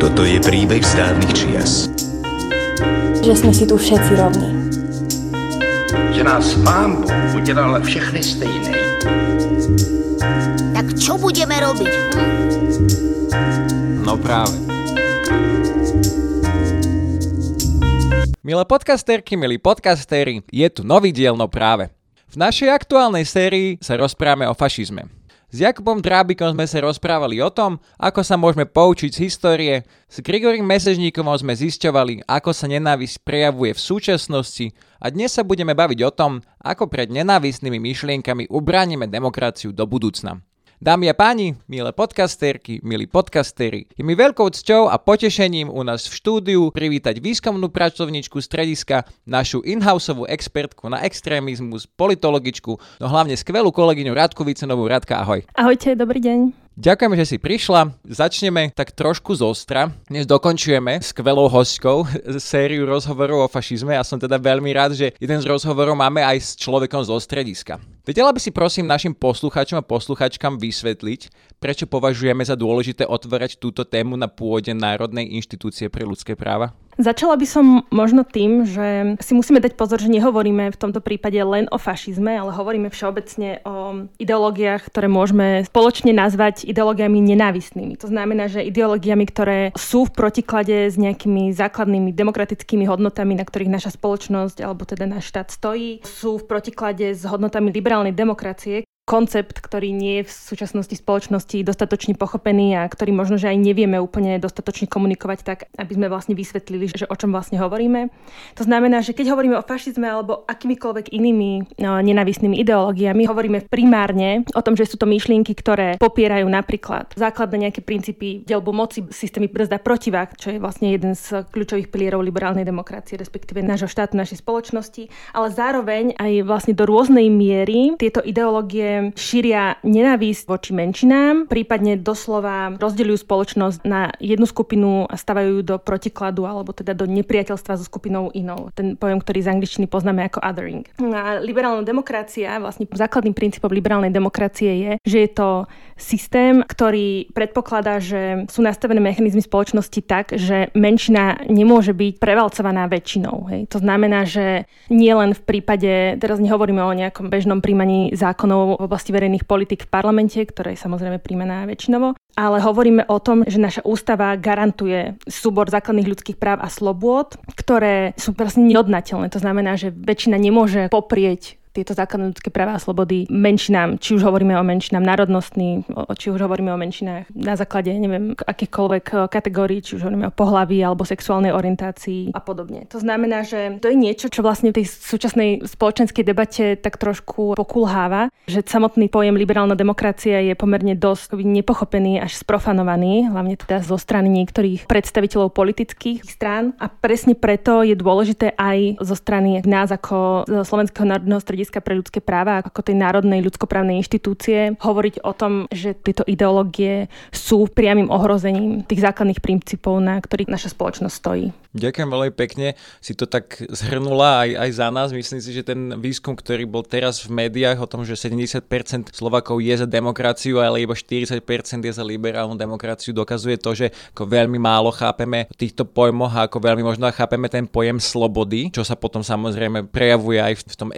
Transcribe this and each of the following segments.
Toto je príbeh z dávnych čias. Že sme si tu všetci rovní. Že nás pán Boh udělal všechny stejné. Tak čo budeme robiť? Hm? No práve. Milé podcasterky, milí podcastery, je tu nový diel no práve. V našej aktuálnej sérii sa rozprávame o fašizme. S Jakubom Drábikom sme sa rozprávali o tom, ako sa môžeme poučiť z histórie, s Grigorím Mesežníkom sme zisťovali, ako sa nenávisť prejavuje v súčasnosti a dnes sa budeme baviť o tom, ako pred nenávistnými myšlienkami ubránime demokraciu do budúcna. Dámy a páni, milé podcasterky, milí podcastery, je mi veľkou cťou a potešením u nás v štúdiu privítať výskumnú pracovničku strediska, našu in-houseovú expertku na extrémizmus, politologičku, no hlavne skvelú kolegyňu Radku Vicenovú. Radka, ahoj. Ahojte, dobrý deň. Ďakujeme, že si prišla. Začneme tak trošku z ostra. Dnes dokončujeme skvelou hostkou sériu rozhovorov o fašizme a som teda veľmi rád, že jeden z rozhovorov máme aj s človekom zo strediska. Vedela by si prosím našim poslucháčom a posluchačkám vysvetliť, prečo považujeme za dôležité otvárať túto tému na pôde Národnej inštitúcie pre ľudské práva? Začala by som možno tým, že si musíme dať pozor, že nehovoríme v tomto prípade len o fašizme, ale hovoríme všeobecne o ideológiách, ktoré môžeme spoločne nazvať ideológiami nenávistnými. To znamená, že ideológiami, ktoré sú v protiklade s nejakými základnými demokratickými hodnotami, na ktorých naša spoločnosť alebo teda náš štát stojí, sú v protiklade s hodnotami liberálnej demokracie, koncept, ktorý nie je v súčasnosti spoločnosti dostatočne pochopený a ktorý možno, že aj nevieme úplne dostatočne komunikovať tak, aby sme vlastne vysvetlili, že o čom vlastne hovoríme. To znamená, že keď hovoríme o fašizme alebo akýmikoľvek inými no, nenávistnými ideológiami, hovoríme primárne o tom, že sú to myšlienky, ktoré popierajú napríklad základné nejaké princípy delbu moci, systémy brzda protivák, čo je vlastne jeden z kľúčových pilierov liberálnej demokracie, respektíve nášho štátu, našej spoločnosti, ale zároveň aj vlastne do rôznej miery tieto ideológie šíria nenávisť voči menšinám, prípadne doslova rozdeľujú spoločnosť na jednu skupinu a stavajú do protikladu alebo teda do nepriateľstva so skupinou inou. Ten pojem, ktorý z angličtiny poznáme ako othering. A liberálna demokracia, vlastne základným princípom liberálnej demokracie je, že je to systém, ktorý predpokladá, že sú nastavené mechanizmy spoločnosti tak, že menšina nemôže byť prevalcovaná väčšinou. Hej. To znamená, že nie len v prípade, teraz nehovoríme o nejakom bežnom príjmaní zákonov v oblasti verejných politik v parlamente, ktoré je samozrejme príjmená väčšinovo, ale hovoríme o tom, že naša ústava garantuje súbor základných ľudských práv a slobôd, ktoré sú vlastne neodnateľné. To znamená, že väčšina nemôže poprieť tieto základné ľudské práva a slobody menšinám, či už hovoríme o menšinám národnostný, či už hovoríme o menšinách na základe, neviem, akýchkoľvek eh, kategórií, či už hovoríme o pohlaví alebo sexuálnej orientácii a podobne. To znamená, že to je niečo, čo vlastne v tej súčasnej spoločenskej debate tak trošku pokulháva, že samotný pojem liberálna demokracia je pomerne dosť nepochopený až sprofanovaný, hlavne teda zo strany niektorých predstaviteľov politických strán a presne preto je dôležité aj zo strany nás ako Slovenského národného strediska strediska pre ľudské práva ako tej národnej ľudskoprávnej inštitúcie hovoriť o tom, že tieto ideológie sú priamým ohrozením tých základných princípov, na ktorých naša spoločnosť stojí. Ďakujem veľmi pekne, si to tak zhrnula aj, aj za nás. Myslím si, že ten výskum, ktorý bol teraz v médiách o tom, že 70% Slovakov je za demokraciu, ale iba 40% je za liberálnu demokraciu, dokazuje to, že ako veľmi málo chápeme týchto pojmoch a ako veľmi možno chápeme ten pojem slobody, čo sa potom samozrejme prejavuje aj v tom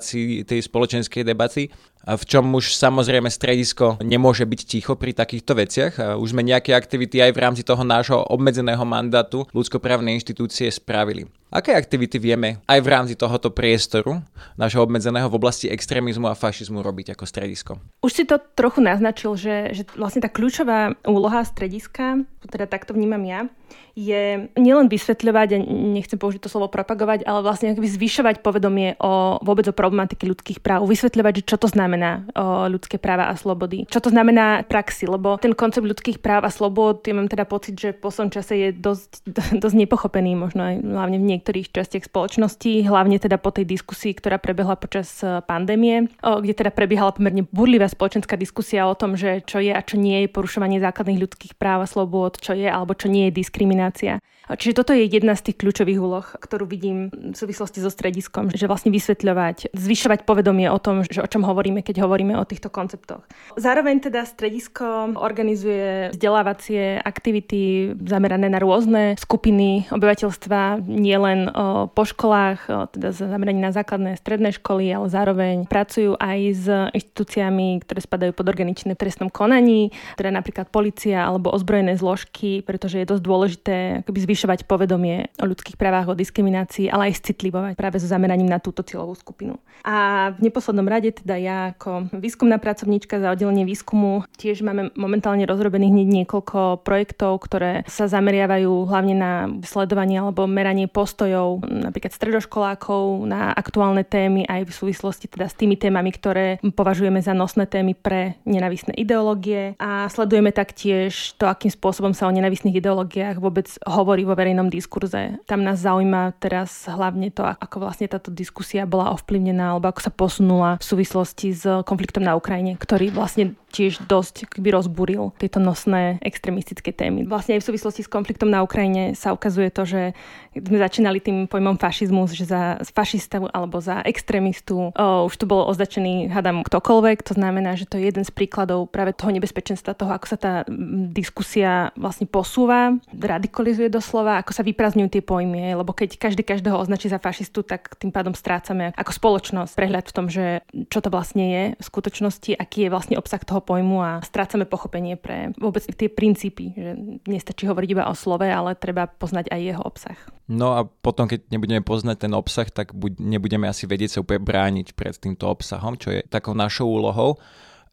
extremizácii tej spoločenskej debaty v čom už samozrejme stredisko nemôže byť ticho pri takýchto veciach. Už sme nejaké aktivity aj v rámci toho nášho obmedzeného mandátu ľudskoprávnej inštitúcie spravili. Aké aktivity vieme aj v rámci tohoto priestoru nášho obmedzeného v oblasti extrémizmu a fašizmu robiť ako stredisko? Už si to trochu naznačil, že, že vlastne tá kľúčová úloha strediska, teda takto vnímam ja, je nielen vysvetľovať, a nechcem použiť to slovo propagovať, ale vlastne zvyšovať povedomie o vôbec o problematike ľudských práv, vysvetľovať, že čo to znamená o ľudské práva a slobody, čo to znamená praxi, lebo ten koncept ľudských práv a slobod, ja mám teda pocit, že v poslednom čase je dosť, dosť nepochopený, možno aj hlavne v niektorých častiach spoločnosti, hlavne teda po tej diskusii, ktorá prebehla počas e, pandémie, kde teda prebiehala pomerne burlivá spoločenská diskusia o tom, že čo je a čo nie je porušovanie základných ľudských práv a slobod, čo je alebo čo nie je diskriminácia. Čiže toto je jedna z tých kľúčových úloh, ktorú vidím v súvislosti so strediskom, že vlastne vysvetľovať, zvyšovať povedomie o tom, že o čom hovoríme, keď hovoríme o týchto konceptoch. Zároveň teda stredisko organizuje vzdelávacie aktivity zamerané na rôzne skupiny obyvateľstva, nielen po školách, teda zameraní na základné stredné školy, ale zároveň pracujú aj s inštitúciami, ktoré spadajú pod organičné trestnom konaní, teda napríklad policia alebo ozbrojené zložky, pretože je dosť dôležité zvyšovať zvyšovať povedomie o ľudských právach, o diskriminácii, ale aj citlivovať práve so zameraním na túto cieľovú skupinu. A v neposlednom rade teda ja ako výskumná pracovníčka za oddelenie výskumu tiež máme momentálne rozrobených hneď niekoľko projektov, ktoré sa zameriavajú hlavne na sledovanie alebo meranie postojov napríklad stredoškolákov na aktuálne témy aj v súvislosti teda s tými témami, ktoré považujeme za nosné témy pre nenavisné ideológie a sledujeme taktiež to, akým spôsobom sa o nenavisných ideológiách vôbec hovorí vo verejnom diskurze. Tam nás zaujíma teraz hlavne to, ako vlastne táto diskusia bola ovplyvnená alebo ako sa posunula v súvislosti s konfliktom na Ukrajine, ktorý vlastne tiež dosť by rozburil tieto nosné extrémistické témy. Vlastne aj v súvislosti s konfliktom na Ukrajine sa ukazuje to, že sme začínali tým pojmom fašizmus, že za fašista alebo za extrémistu o, už tu bol označený, hadam, ktokoľvek. To znamená, že to je jeden z príkladov práve toho nebezpečenstva, toho, ako sa tá diskusia vlastne posúva, radikalizuje doslova, ako sa vyprazňujú tie pojmy. Lebo keď každý každého označí za fašistu, tak tým pádom strácame ako spoločnosť prehľad v tom, že čo to vlastne je v skutočnosti, aký je vlastne obsah toho toho pojmu a strácame pochopenie pre vôbec tie princípy, že nestačí hovoriť iba o slove, ale treba poznať aj jeho obsah. No a potom, keď nebudeme poznať ten obsah, tak buď, nebudeme asi vedieť sa úplne brániť pred týmto obsahom, čo je takou našou úlohou.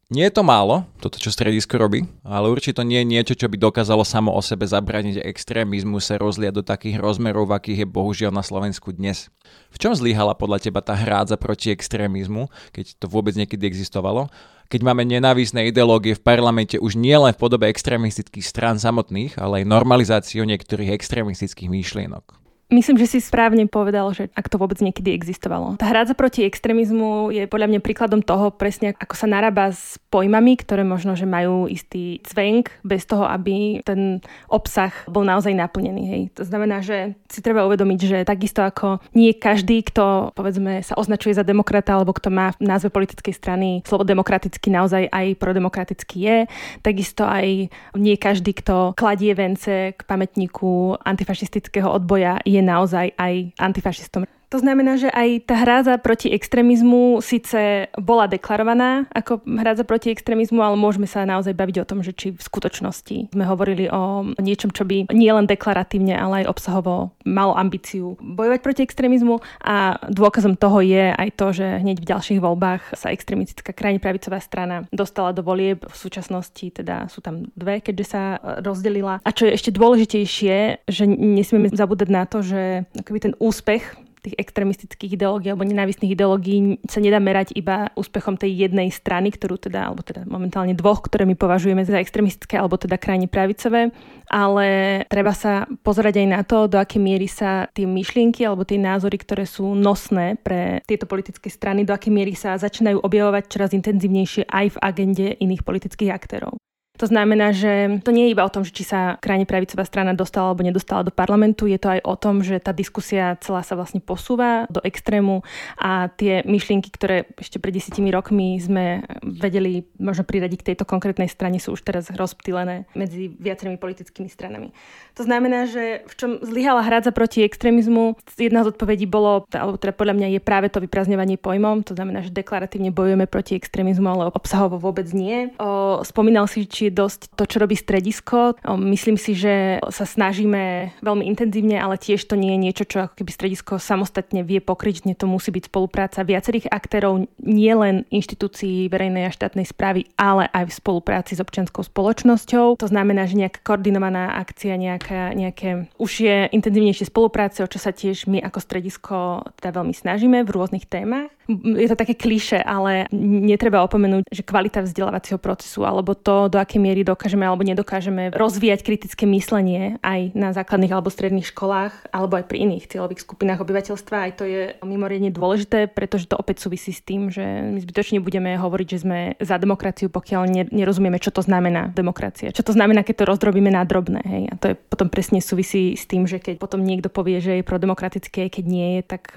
Nie je to málo, toto čo stredisko robí, ale určite nie je niečo, čo by dokázalo samo o sebe zabrániť extrémizmu sa rozliať do takých rozmerov, akých je bohužiaľ na Slovensku dnes. V čom zlyhala podľa teba tá hrádza proti extrémizmu, keď to vôbec niekedy existovalo? Keď máme nenávisné ideológie v parlamente už nie len v podobe extrémistických strán samotných, ale aj normalizáciu niektorých extrémistických myšlienok. Myslím, že si správne povedal, že ak to vôbec niekedy existovalo. Tá hrádza proti extrémizmu je podľa mňa príkladom toho presne, ako sa narába s pojmami, ktoré možno, že majú istý cvenk bez toho, aby ten obsah bol naozaj naplnený. Hej. To znamená, že si treba uvedomiť, že takisto ako nie každý, kto povedzme sa označuje za demokrata alebo kto má v názve politickej strany slovo demokraticky naozaj aj prodemokraticky je, takisto aj nie každý, kto kladie vence k pamätníku antifašistického odboja je je naozaj aj antifašistom. To znamená, že aj tá hrádza proti extrémizmu síce bola deklarovaná ako hrádza proti extrémizmu, ale môžeme sa naozaj baviť o tom, že či v skutočnosti sme hovorili o niečom, čo by nielen deklaratívne, ale aj obsahovo malo ambíciu bojovať proti extrémizmu a dôkazom toho je aj to, že hneď v ďalších voľbách sa extrémistická krajine pravicová strana dostala do volieb. V súčasnosti teda sú tam dve, keďže sa rozdelila. A čo je ešte dôležitejšie, že nesmieme zabúdať na to, že ten úspech tých extremistických ideológií alebo nenávistných ideológií sa nedá merať iba úspechom tej jednej strany, ktorú teda, alebo teda momentálne dvoch, ktoré my považujeme za extremistické alebo teda krajine pravicové, ale treba sa pozerať aj na to, do akej miery sa tie myšlienky alebo tie názory, ktoré sú nosné pre tieto politické strany, do akej miery sa začínajú objavovať čoraz intenzívnejšie aj v agende iných politických aktérov. To znamená, že to nie je iba o tom, že či sa krajine pravicová strana dostala alebo nedostala do parlamentu, je to aj o tom, že tá diskusia celá sa vlastne posúva do extrému a tie myšlienky, ktoré ešte pred desiatimi rokmi sme vedeli možno priradiť k tejto konkrétnej strane, sú už teraz rozptýlené medzi viacerými politickými stranami. To znamená, že v čom zlyhala hradza proti extrémizmu, jedna z odpovedí bolo, alebo teda podľa mňa je práve to vyprazňovanie pojmom, to znamená, že deklaratívne bojujeme proti extrémizmu, ale obsahovo vôbec nie. O, spomínal si, či je dosť to, čo robí stredisko. Myslím si, že sa snažíme veľmi intenzívne, ale tiež to nie je niečo, čo ako keby stredisko samostatne vie pokryť. Nie to musí byť spolupráca viacerých aktérov, nielen inštitúcií verejnej a štátnej správy, ale aj v spolupráci s občianskou spoločnosťou. To znamená, že nejaká koordinovaná akcia, nejaká, nejaké už je intenzívnejšie spolupráce, o čo sa tiež my ako stredisko teda veľmi snažíme v rôznych témach je to také kliše, ale netreba opomenúť, že kvalita vzdelávacieho procesu alebo to, do akej akej miery dokážeme alebo nedokážeme rozvíjať kritické myslenie aj na základných alebo stredných školách alebo aj pri iných cieľových skupinách obyvateľstva. Aj to je mimoriadne dôležité, pretože to opäť súvisí s tým, že my zbytočne budeme hovoriť, že sme za demokraciu, pokiaľ nerozumieme, čo to znamená demokracia. Čo to znamená, keď to rozdrobíme na drobné. Hej? A to je potom presne súvisí s tým, že keď potom niekto povie, že je prodemokratické, keď nie je, tak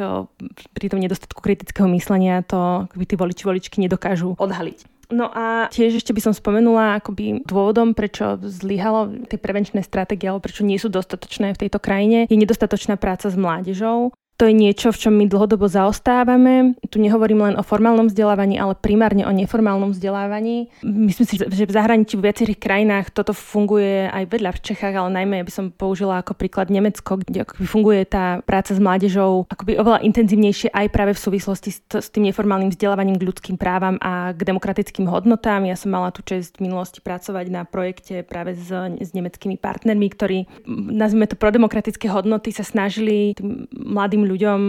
pri tom nedostatku kritického myslenia to tí voliči voličky nedokážu odhaliť. No a tiež ešte by som spomenula akoby dôvodom, prečo zlyhalo tie prevenčné stratégie, alebo prečo nie sú dostatočné v tejto krajine, je nedostatočná práca s mládežou to je niečo, v čom my dlhodobo zaostávame. Tu nehovorím len o formálnom vzdelávaní, ale primárne o neformálnom vzdelávaní. Myslím si, že v zahraničí v viacerých krajinách toto funguje aj vedľa v Čechách, ale najmä by som použila ako príklad Nemecko, kde funguje tá práca s mládežou akoby oveľa intenzívnejšie aj práve v súvislosti s, s tým neformálnym vzdelávaním k ľudským právam a k demokratickým hodnotám. Ja som mala tu čest v minulosti pracovať na projekte práve s, s nemeckými partnermi, ktorí, nazvime to prodemokratické hodnoty, sa snažili tým mladým ľuďom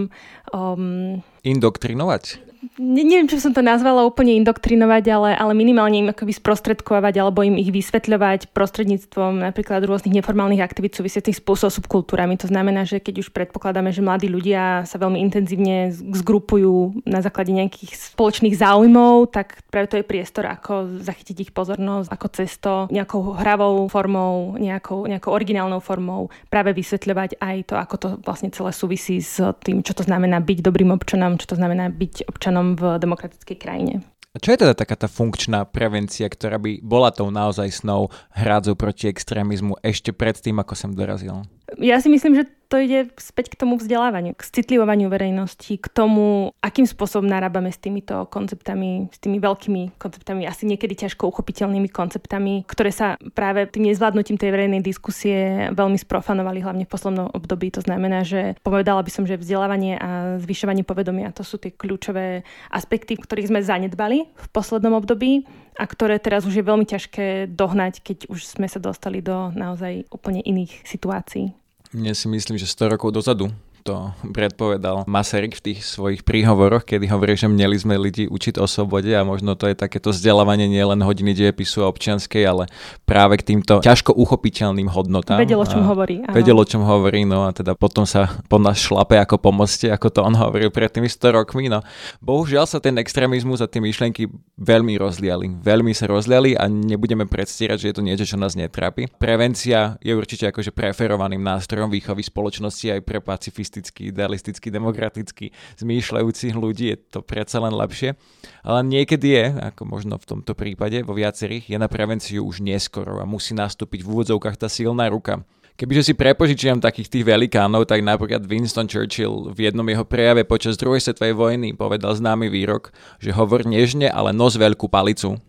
um, indoktrinovať? Ne, neviem, čo som to nazvala úplne indoktrinovať, ale, ale minimálne im akoby sprostredkovať alebo im ich vysvetľovať prostredníctvom napríklad rôznych neformálnych aktivít súvisiacich spôsob subkultúrami. To znamená, že keď už predpokladáme, že mladí ľudia sa veľmi intenzívne zgrupujú na základe nejakých spoločných záujmov, tak práve to je priestor, ako zachytiť ich pozornosť, ako cesto nejakou hravou formou, nejakou, nejakou originálnou formou práve vysvetľovať aj to, ako to vlastne celé súvisí s tým, čo to znamená byť dobrým občanom, čo to znamená byť občanom občanom v demokratickej krajine. A čo je teda taká tá funkčná prevencia, ktorá by bola tou naozaj snou hrádzou proti extrémizmu ešte pred tým, ako sem dorazil? Ja si myslím, že to ide späť k tomu vzdelávaniu, k citlivovaniu verejnosti, k tomu, akým spôsobom narábame s týmito konceptami, s tými veľkými konceptami, asi niekedy ťažko uchopiteľnými konceptami, ktoré sa práve tým nezvládnutím tej verejnej diskusie veľmi sprofanovali, hlavne v poslednom období. To znamená, že povedala by som, že vzdelávanie a zvyšovanie povedomia to sú tie kľúčové aspekty, ktorých sme zanedbali v poslednom období a ktoré teraz už je veľmi ťažké dohnať, keď už sme sa dostali do naozaj úplne iných situácií. Ja si myslím, že 100 rokov dozadu to predpovedal Masaryk v tých svojich príhovoroch, kedy hovorí, že mali sme ľudí učiť o slobode a možno to je takéto vzdelávanie nie len hodiny dejepisu a občianskej, ale práve k týmto ťažko uchopiteľným hodnotám. Vedel, o čom hovorí. Áno. Vedel, o čom hovorí, no a teda potom sa po nás šlape ako pomoste, ako to on hovoril pred tými 100 rokmi. No. Bohužiaľ sa ten extrémizmus a tie myšlienky veľmi rozliali. Veľmi sa rozliali a nebudeme predstierať, že je to niečo, čo nás netrápi. Prevencia je určite akože preferovaným nástrojom výchovy spoločnosti aj pre pacifistov optimistický, idealistický, demokratický, zmýšľajúcich ľudí je to predsa len lepšie. Ale niekedy je, ako možno v tomto prípade, vo viacerých, je na prevenciu už neskoro a musí nastúpiť v úvodzovkách tá silná ruka. Kebyže si prepožičiam takých tých velikánov, tak napríklad Winston Churchill v jednom jeho prejave počas druhej svetovej vojny povedal známy výrok, že hovor nežne, ale nos veľkú palicu.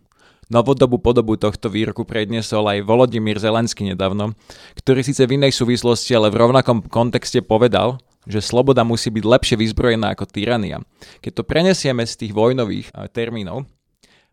Novodobú podobu tohto výroku predniesol aj Volodymyr Zelensky nedávno, ktorý síce v inej súvislosti, ale v rovnakom kontexte povedal, že sloboda musí byť lepšie vyzbrojená ako tyrania. Keď to prenesieme z tých vojnových eh, termínov,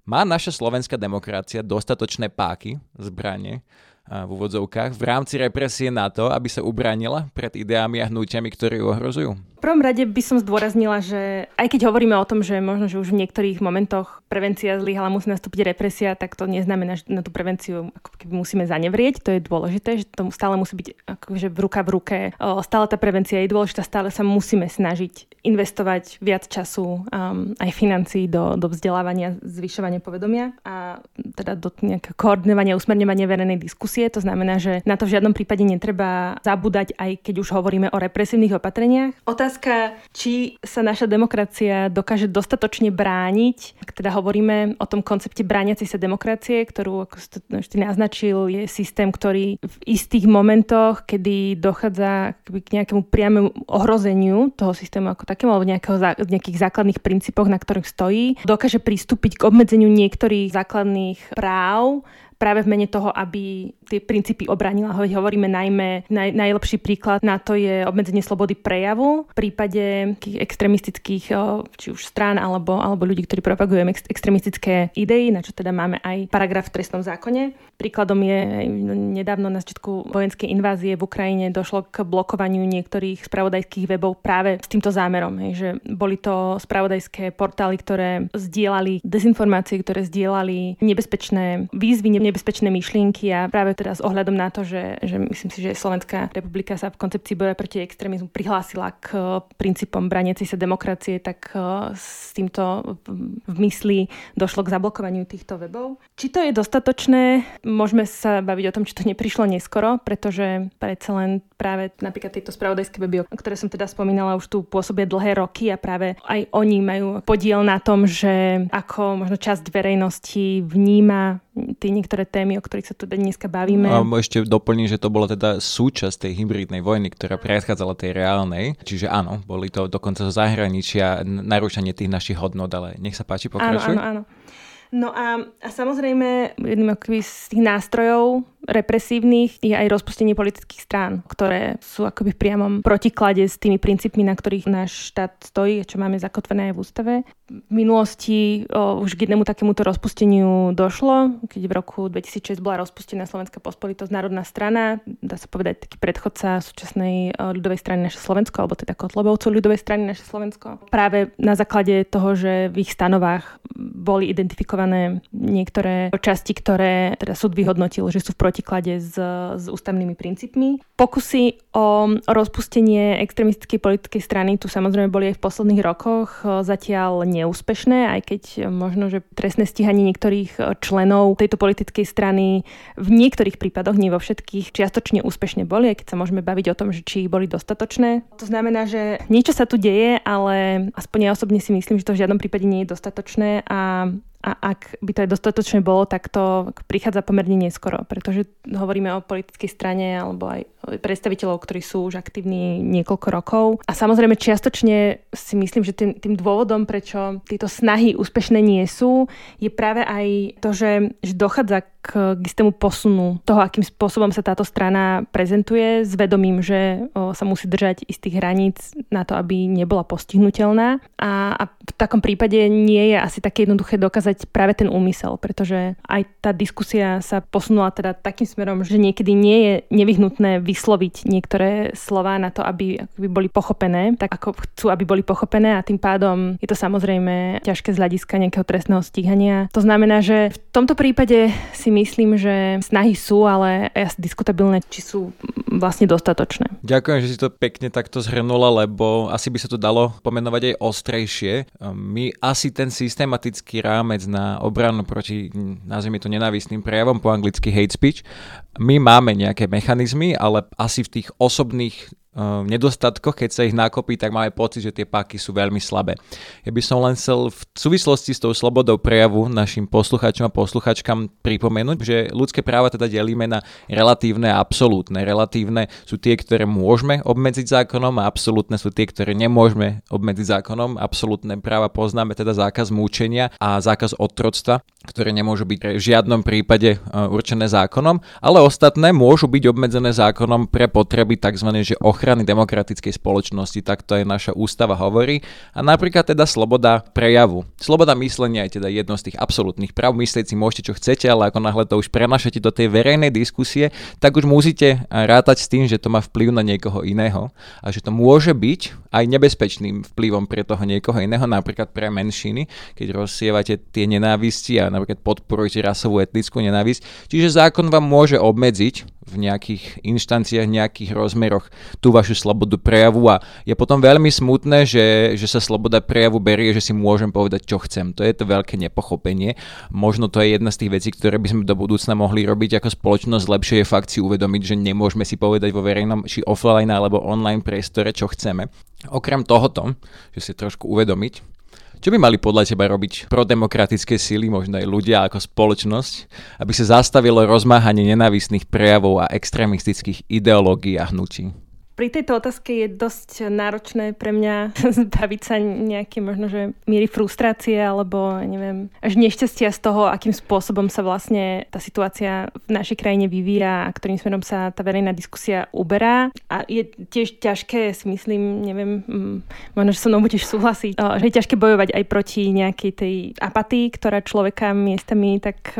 má naša slovenská demokracia dostatočné páky, zbranie, v úvodzovkách v rámci represie na to, aby sa ubranila pred ideami a hnutiami, ktoré ju ohrozujú? V prvom rade by som zdôraznila, že aj keď hovoríme o tom, že možno, že už v niektorých momentoch prevencia zlyhala, musí nastúpiť represia, tak to neznamená, že na tú prevenciu ako keby musíme zanevrieť. To je dôležité, že to stále musí byť akože v ruka v ruke. Stále tá prevencia je dôležitá, stále sa musíme snažiť investovať viac času um, aj financií do, do vzdelávania, zvyšovania povedomia a teda do nejakého koordinovania, usmerňovania verejnej diskusie. To znamená, že na to v žiadnom prípade netreba zabúdať, aj keď už hovoríme o represívnych opatreniach. Otázka či sa naša demokracia dokáže dostatočne brániť. Teda hovoríme o tom koncepte brániacej sa demokracie, ktorú, ako ste naznačil, je systém, ktorý v istých momentoch, kedy dochádza k nejakému priamému ohrozeniu toho systému ako takému, alebo nejakého, nejakých základných princípoch, na ktorých stojí, dokáže pristúpiť k obmedzeniu niektorých základných práv práve v mene toho, aby tie princípy obránila. Hovoríme najmä, naj, najlepší príklad na to je obmedzenie slobody prejavu v prípade extremistických či už strán alebo, alebo ľudí, ktorí propagujú ex, extremistické idei, na čo teda máme aj paragraf v trestnom zákone. Príkladom je nedávno na začiatku vojenskej invázie v Ukrajine došlo k blokovaniu niektorých spravodajských webov práve s týmto zámerom, hej, že boli to spravodajské portály, ktoré zdieľali dezinformácie, ktoré zdieľali nebezpečné výzvy, nebezpečné myšlienky a práve teraz ohľadom na to, že, že myslím si, že Slovenská republika sa v koncepcii boja proti extrémizmu prihlásila k princípom braniacej sa demokracie, tak s týmto v mysli došlo k zablokovaniu týchto webov. Či to je dostatočné, môžeme sa baviť o tom, či to neprišlo neskoro, pretože predsa len práve napríklad tieto spravodajské weby, ktoré som teda spomínala, už tu pôsobia dlhé roky a práve aj oni majú podiel na tom, že ako možno časť verejnosti vníma tie niektoré témy, o ktorých sa tu dneska bavíme. A ešte doplním, že to bola teda súčasť tej hybridnej vojny, ktorá predchádzala tej reálnej. Čiže áno, boli to dokonca zo zahraničia narúšanie tých našich hodnot, ale nech sa páči, pokračuj. Áno, áno, áno. No a, a samozrejme, jedným z tých nástrojov represívnych je aj rozpustenie politických strán, ktoré sú akoby v priamom protiklade s tými princípmi, na ktorých náš štát stojí, čo máme zakotvené aj v ústave. V minulosti o, už k jednému takémuto rozpusteniu došlo, keď v roku 2006 bola rozpustená Slovenská pospolitosť národná strana, dá sa povedať taký predchodca súčasnej ľudovej strany naše Slovensko, alebo teda Kotlobovcov ľudovej strany naše Slovensko. Práve na základe toho, že v ich stanovách boli identifikované niektoré časti, ktoré teda súd vyhodnotil, že sú v protiklade s, s ústavnými princípmi. Pokusy o rozpustenie extrémistickej politickej strany tu samozrejme boli aj v posledných rokoch zatiaľ neúspešné, aj keď možno, že trestné stíhanie niektorých členov tejto politickej strany v niektorých prípadoch, nie vo všetkých, čiastočne úspešne boli, aj keď sa môžeme baviť o tom, že či boli dostatočné. To znamená, že niečo sa tu deje, ale aspoň ja osobne si myslím, že to v žiadnom prípade nie je dostatočné a a ak by to aj dostatočne bolo, tak to prichádza pomerne neskoro, pretože hovoríme o politickej strane alebo aj predstaviteľov, ktorí sú už aktívni niekoľko rokov. A samozrejme čiastočne si myslím, že tým, tým dôvodom, prečo tieto snahy úspešné nie sú, je práve aj to, že, že dochádza k, k istému posunu toho, akým spôsobom sa táto strana prezentuje, s vedomím, že o, sa musí držať istých hraníc na to, aby nebola postihnutelná. A, a v takom prípade nie je asi také jednoduché dokázať práve ten úmysel, pretože aj tá diskusia sa posunula teda takým smerom, že niekedy nie je nevyhnutné vysloviť niektoré slova na to, aby, aby boli pochopené, tak ako chcú, aby boli pochopené a tým pádom je to samozrejme ťažké z hľadiska nejakého trestného stíhania. To znamená, že v tomto prípade si myslím, že snahy sú, ale je diskutabilné, či sú vlastne dostatočné. Ďakujem, že si to pekne takto zhrnula, lebo asi by sa to dalo pomenovať aj ostrejšie. My asi ten systematický rámec na obranu proti, nazvime to nenávistným prejavom, po anglicky hate speech, my máme nejaké mechanizmy, ale asi v tých osobných nedostatkoch, keď sa ich nakopí, tak máme pocit, že tie páky sú veľmi slabé. Ja by som len chcel v súvislosti s tou slobodou prejavu našim poslucháčom a posluchačkám pripomenúť, že ľudské práva teda delíme na relatívne a absolútne. Relatívne sú tie, ktoré môžeme obmedziť zákonom a absolútne sú tie, ktoré nemôžeme obmedziť zákonom. Absolútne práva poznáme teda zákaz múčenia a zákaz otroctva, ktoré nemôžu byť v žiadnom prípade uh, určené zákonom, ale ostatné môžu byť obmedzené zákonom pre potreby tzv. Že ochrany demokratickej spoločnosti, tak to aj naša ústava hovorí. A napríklad teda sloboda prejavu. Sloboda myslenia je teda jedno z tých absolútnych práv. Myslieť si môžete, čo chcete, ale ako náhle to už prenašate do tej verejnej diskusie, tak už musíte rátať s tým, že to má vplyv na niekoho iného a že to môže byť aj nebezpečným vplyvom pre toho niekoho iného, napríklad pre menšiny, keď rozsievate tie nenávisti a napríklad podporujete rasovú etnickú nenávisť. Čiže zákon vám môže obmedziť v nejakých inštanciách, nejakých rozmeroch tú vašu slobodu prejavu a je potom veľmi smutné, že, že sa sloboda prejavu berie, že si môžem povedať, čo chcem. To je to veľké nepochopenie. Možno to je jedna z tých vecí, ktoré by sme do budúcna mohli robiť ako spoločnosť. Lepšie je fakt si uvedomiť, že nemôžeme si povedať vo verejnom či offline alebo online priestore, čo chceme. Okrem tohoto, že si trošku uvedomiť, čo by mali podľa teba robiť prodemokratické síly, možno aj ľudia ako spoločnosť, aby sa zastavilo rozmáhanie nenávistných prejavov a extrémistických ideológií a hnutí? Pri tejto otázke je dosť náročné pre mňa zbaviť sa nejaké možno, že miery frustrácie alebo neviem, až nešťastia z toho, akým spôsobom sa vlastne tá situácia v našej krajine vyvíja a ktorým smerom sa tá verejná diskusia uberá. A je tiež ťažké, si myslím, neviem, možno, že so mnou budeš súhlasiť, že je ťažké bojovať aj proti nejakej tej apatii, ktorá človeka miestami tak...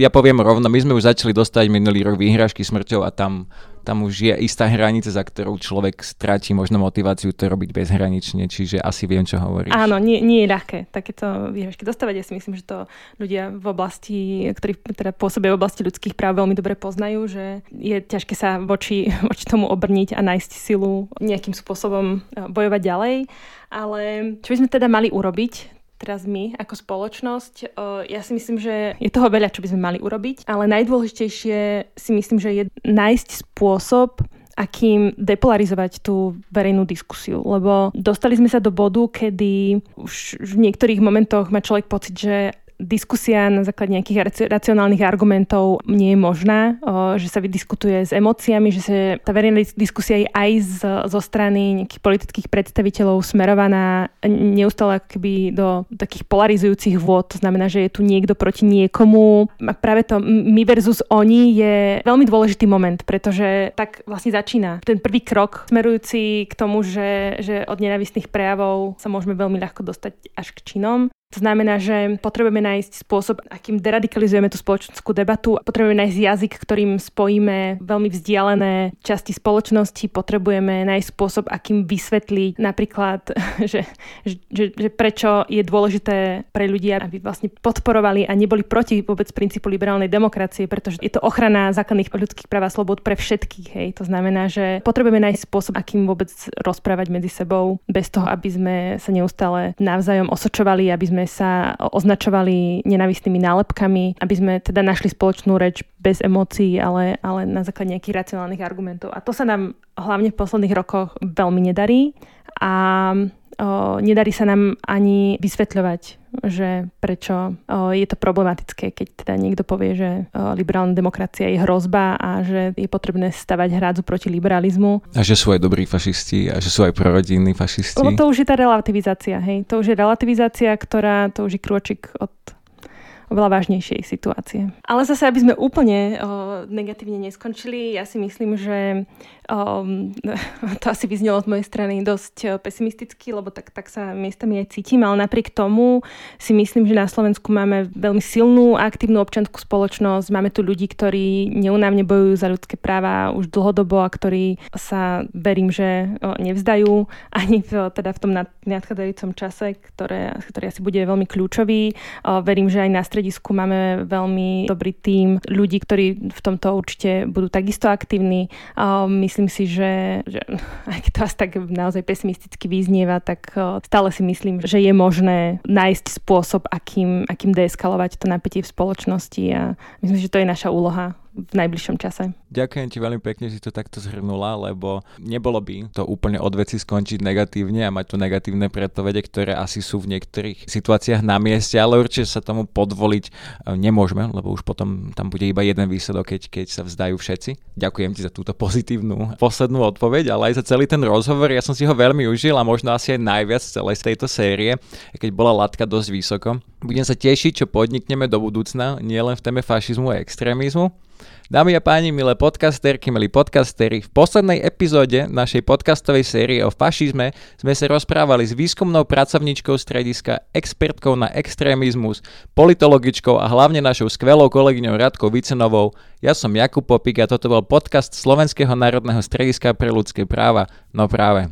Ja poviem rovno, my sme už začali dostať minulý rok výhražky smrťou a tam tam už je istá hranica, za ktorou človek stráti možno motiváciu to robiť bezhranične, čiže asi viem, čo hovoríš. Áno, nie, nie je ľahké takéto výhražky dostávať. Ja si myslím, že to ľudia v oblasti, ktorí teda pôsobia v oblasti ľudských práv veľmi dobre poznajú, že je ťažké sa voči, voči tomu obrniť a nájsť silu nejakým spôsobom eh, bojovať ďalej. Ale čo by sme teda mali urobiť, teraz my ako spoločnosť. Ja si myslím, že je toho veľa, čo by sme mali urobiť, ale najdôležitejšie si myslím, že je nájsť spôsob, akým depolarizovať tú verejnú diskusiu. Lebo dostali sme sa do bodu, kedy už v niektorých momentoch má človek pocit, že diskusia na základe nejakých racionálnych argumentov nie je možná, že sa vydiskutuje s emóciami, že sa tá verejná diskusia je aj z, zo strany nejakých politických predstaviteľov smerovaná neustále akoby do takých polarizujúcich vôd. To znamená, že je tu niekto proti niekomu. A práve to my versus oni je veľmi dôležitý moment, pretože tak vlastne začína ten prvý krok smerujúci k tomu, že, že od nenavistných prejavov sa môžeme veľmi ľahko dostať až k činom. To znamená, že potrebujeme nájsť spôsob, akým deradikalizujeme tú spoločenskú debatu. Potrebujeme nájsť jazyk, ktorým spojíme veľmi vzdialené časti spoločnosti. Potrebujeme nájsť spôsob, akým vysvetliť napríklad, že, že, že prečo je dôležité pre ľudia, aby vlastne podporovali a neboli proti vôbec princípu liberálnej demokracie, pretože je to ochrana základných ľudských práv a slobod pre všetkých. Hej. To znamená, že potrebujeme nájsť spôsob, akým vôbec rozprávať medzi sebou, bez toho, aby sme sa neustále navzájom osočovali, aby sme sme sa označovali nenavistnými nálepkami, aby sme teda našli spoločnú reč bez emócií, ale, ale na základe nejakých racionálnych argumentov. A to sa nám hlavne v posledných rokoch veľmi nedarí a o, nedarí sa nám ani vysvetľovať, že prečo o, je to problematické, keď teda niekto povie, že o, liberálna demokracia je hrozba a že je potrebné stavať hrádzu proti liberalizmu. A že sú aj dobrí fašisti a že sú aj prorodinní fašisti. Lebo to už je tá relativizácia, hej. To už je relativizácia, ktorá, to už je krôčik od oveľa vážnejšej situácie. Ale zase, aby sme úplne o, negatívne neskončili, ja si myslím, že Um, to asi vyznelo z mojej strany dosť eh, pesimisticky, lebo tak, tak sa miestami aj cítim, ale napriek tomu si myslím, že na Slovensku máme veľmi silnú aktívnu občanskú spoločnosť. Máme tu ľudí, ktorí neunávne bojujú za ľudské práva už dlhodobo a ktorí sa verím, že nevzdajú ani v, teda v tom nadchádzajúcom čase, ktoré, ktorý asi bude veľmi kľúčový. Verím, že aj na stredisku máme veľmi dobrý tím ľudí, ktorí v tomto určite budú takisto aktívni. Myslím myslím si, že, že aj keď to asi tak naozaj pesimisticky vyznieva, tak stále si myslím, že je možné nájsť spôsob, akým, akým deeskalovať to napätie v spoločnosti a myslím, že to je naša úloha v najbližšom čase. Ďakujem ti veľmi pekne, že si to takto zhrnula, lebo nebolo by to úplne od veci skončiť negatívne a mať tu negatívne predpovede, ktoré asi sú v niektorých situáciách na mieste, ale určite sa tomu podvoliť e, nemôžeme, lebo už potom tam bude iba jeden výsledok, keď, keď sa vzdajú všetci. Ďakujem ti za túto pozitívnu poslednú odpoveď, ale aj za celý ten rozhovor. Ja som si ho veľmi užil a možno asi aj najviac z celej tejto série, keď bola latka dosť vysoko. Budem sa tešiť, čo podnikneme do budúcna, nielen v téme fašizmu a extrémizmu, Dámy a páni, milé podcasterky, milí podcastery, v poslednej epizóde našej podcastovej série o fašizme sme sa rozprávali s výskumnou pracovníčkou strediska, expertkou na extrémizmus, politologičkou a hlavne našou skvelou kolegyňou Radkou Vicenovou. Ja som Jakub Popik a toto bol podcast Slovenského národného strediska pre ľudské práva. No práve.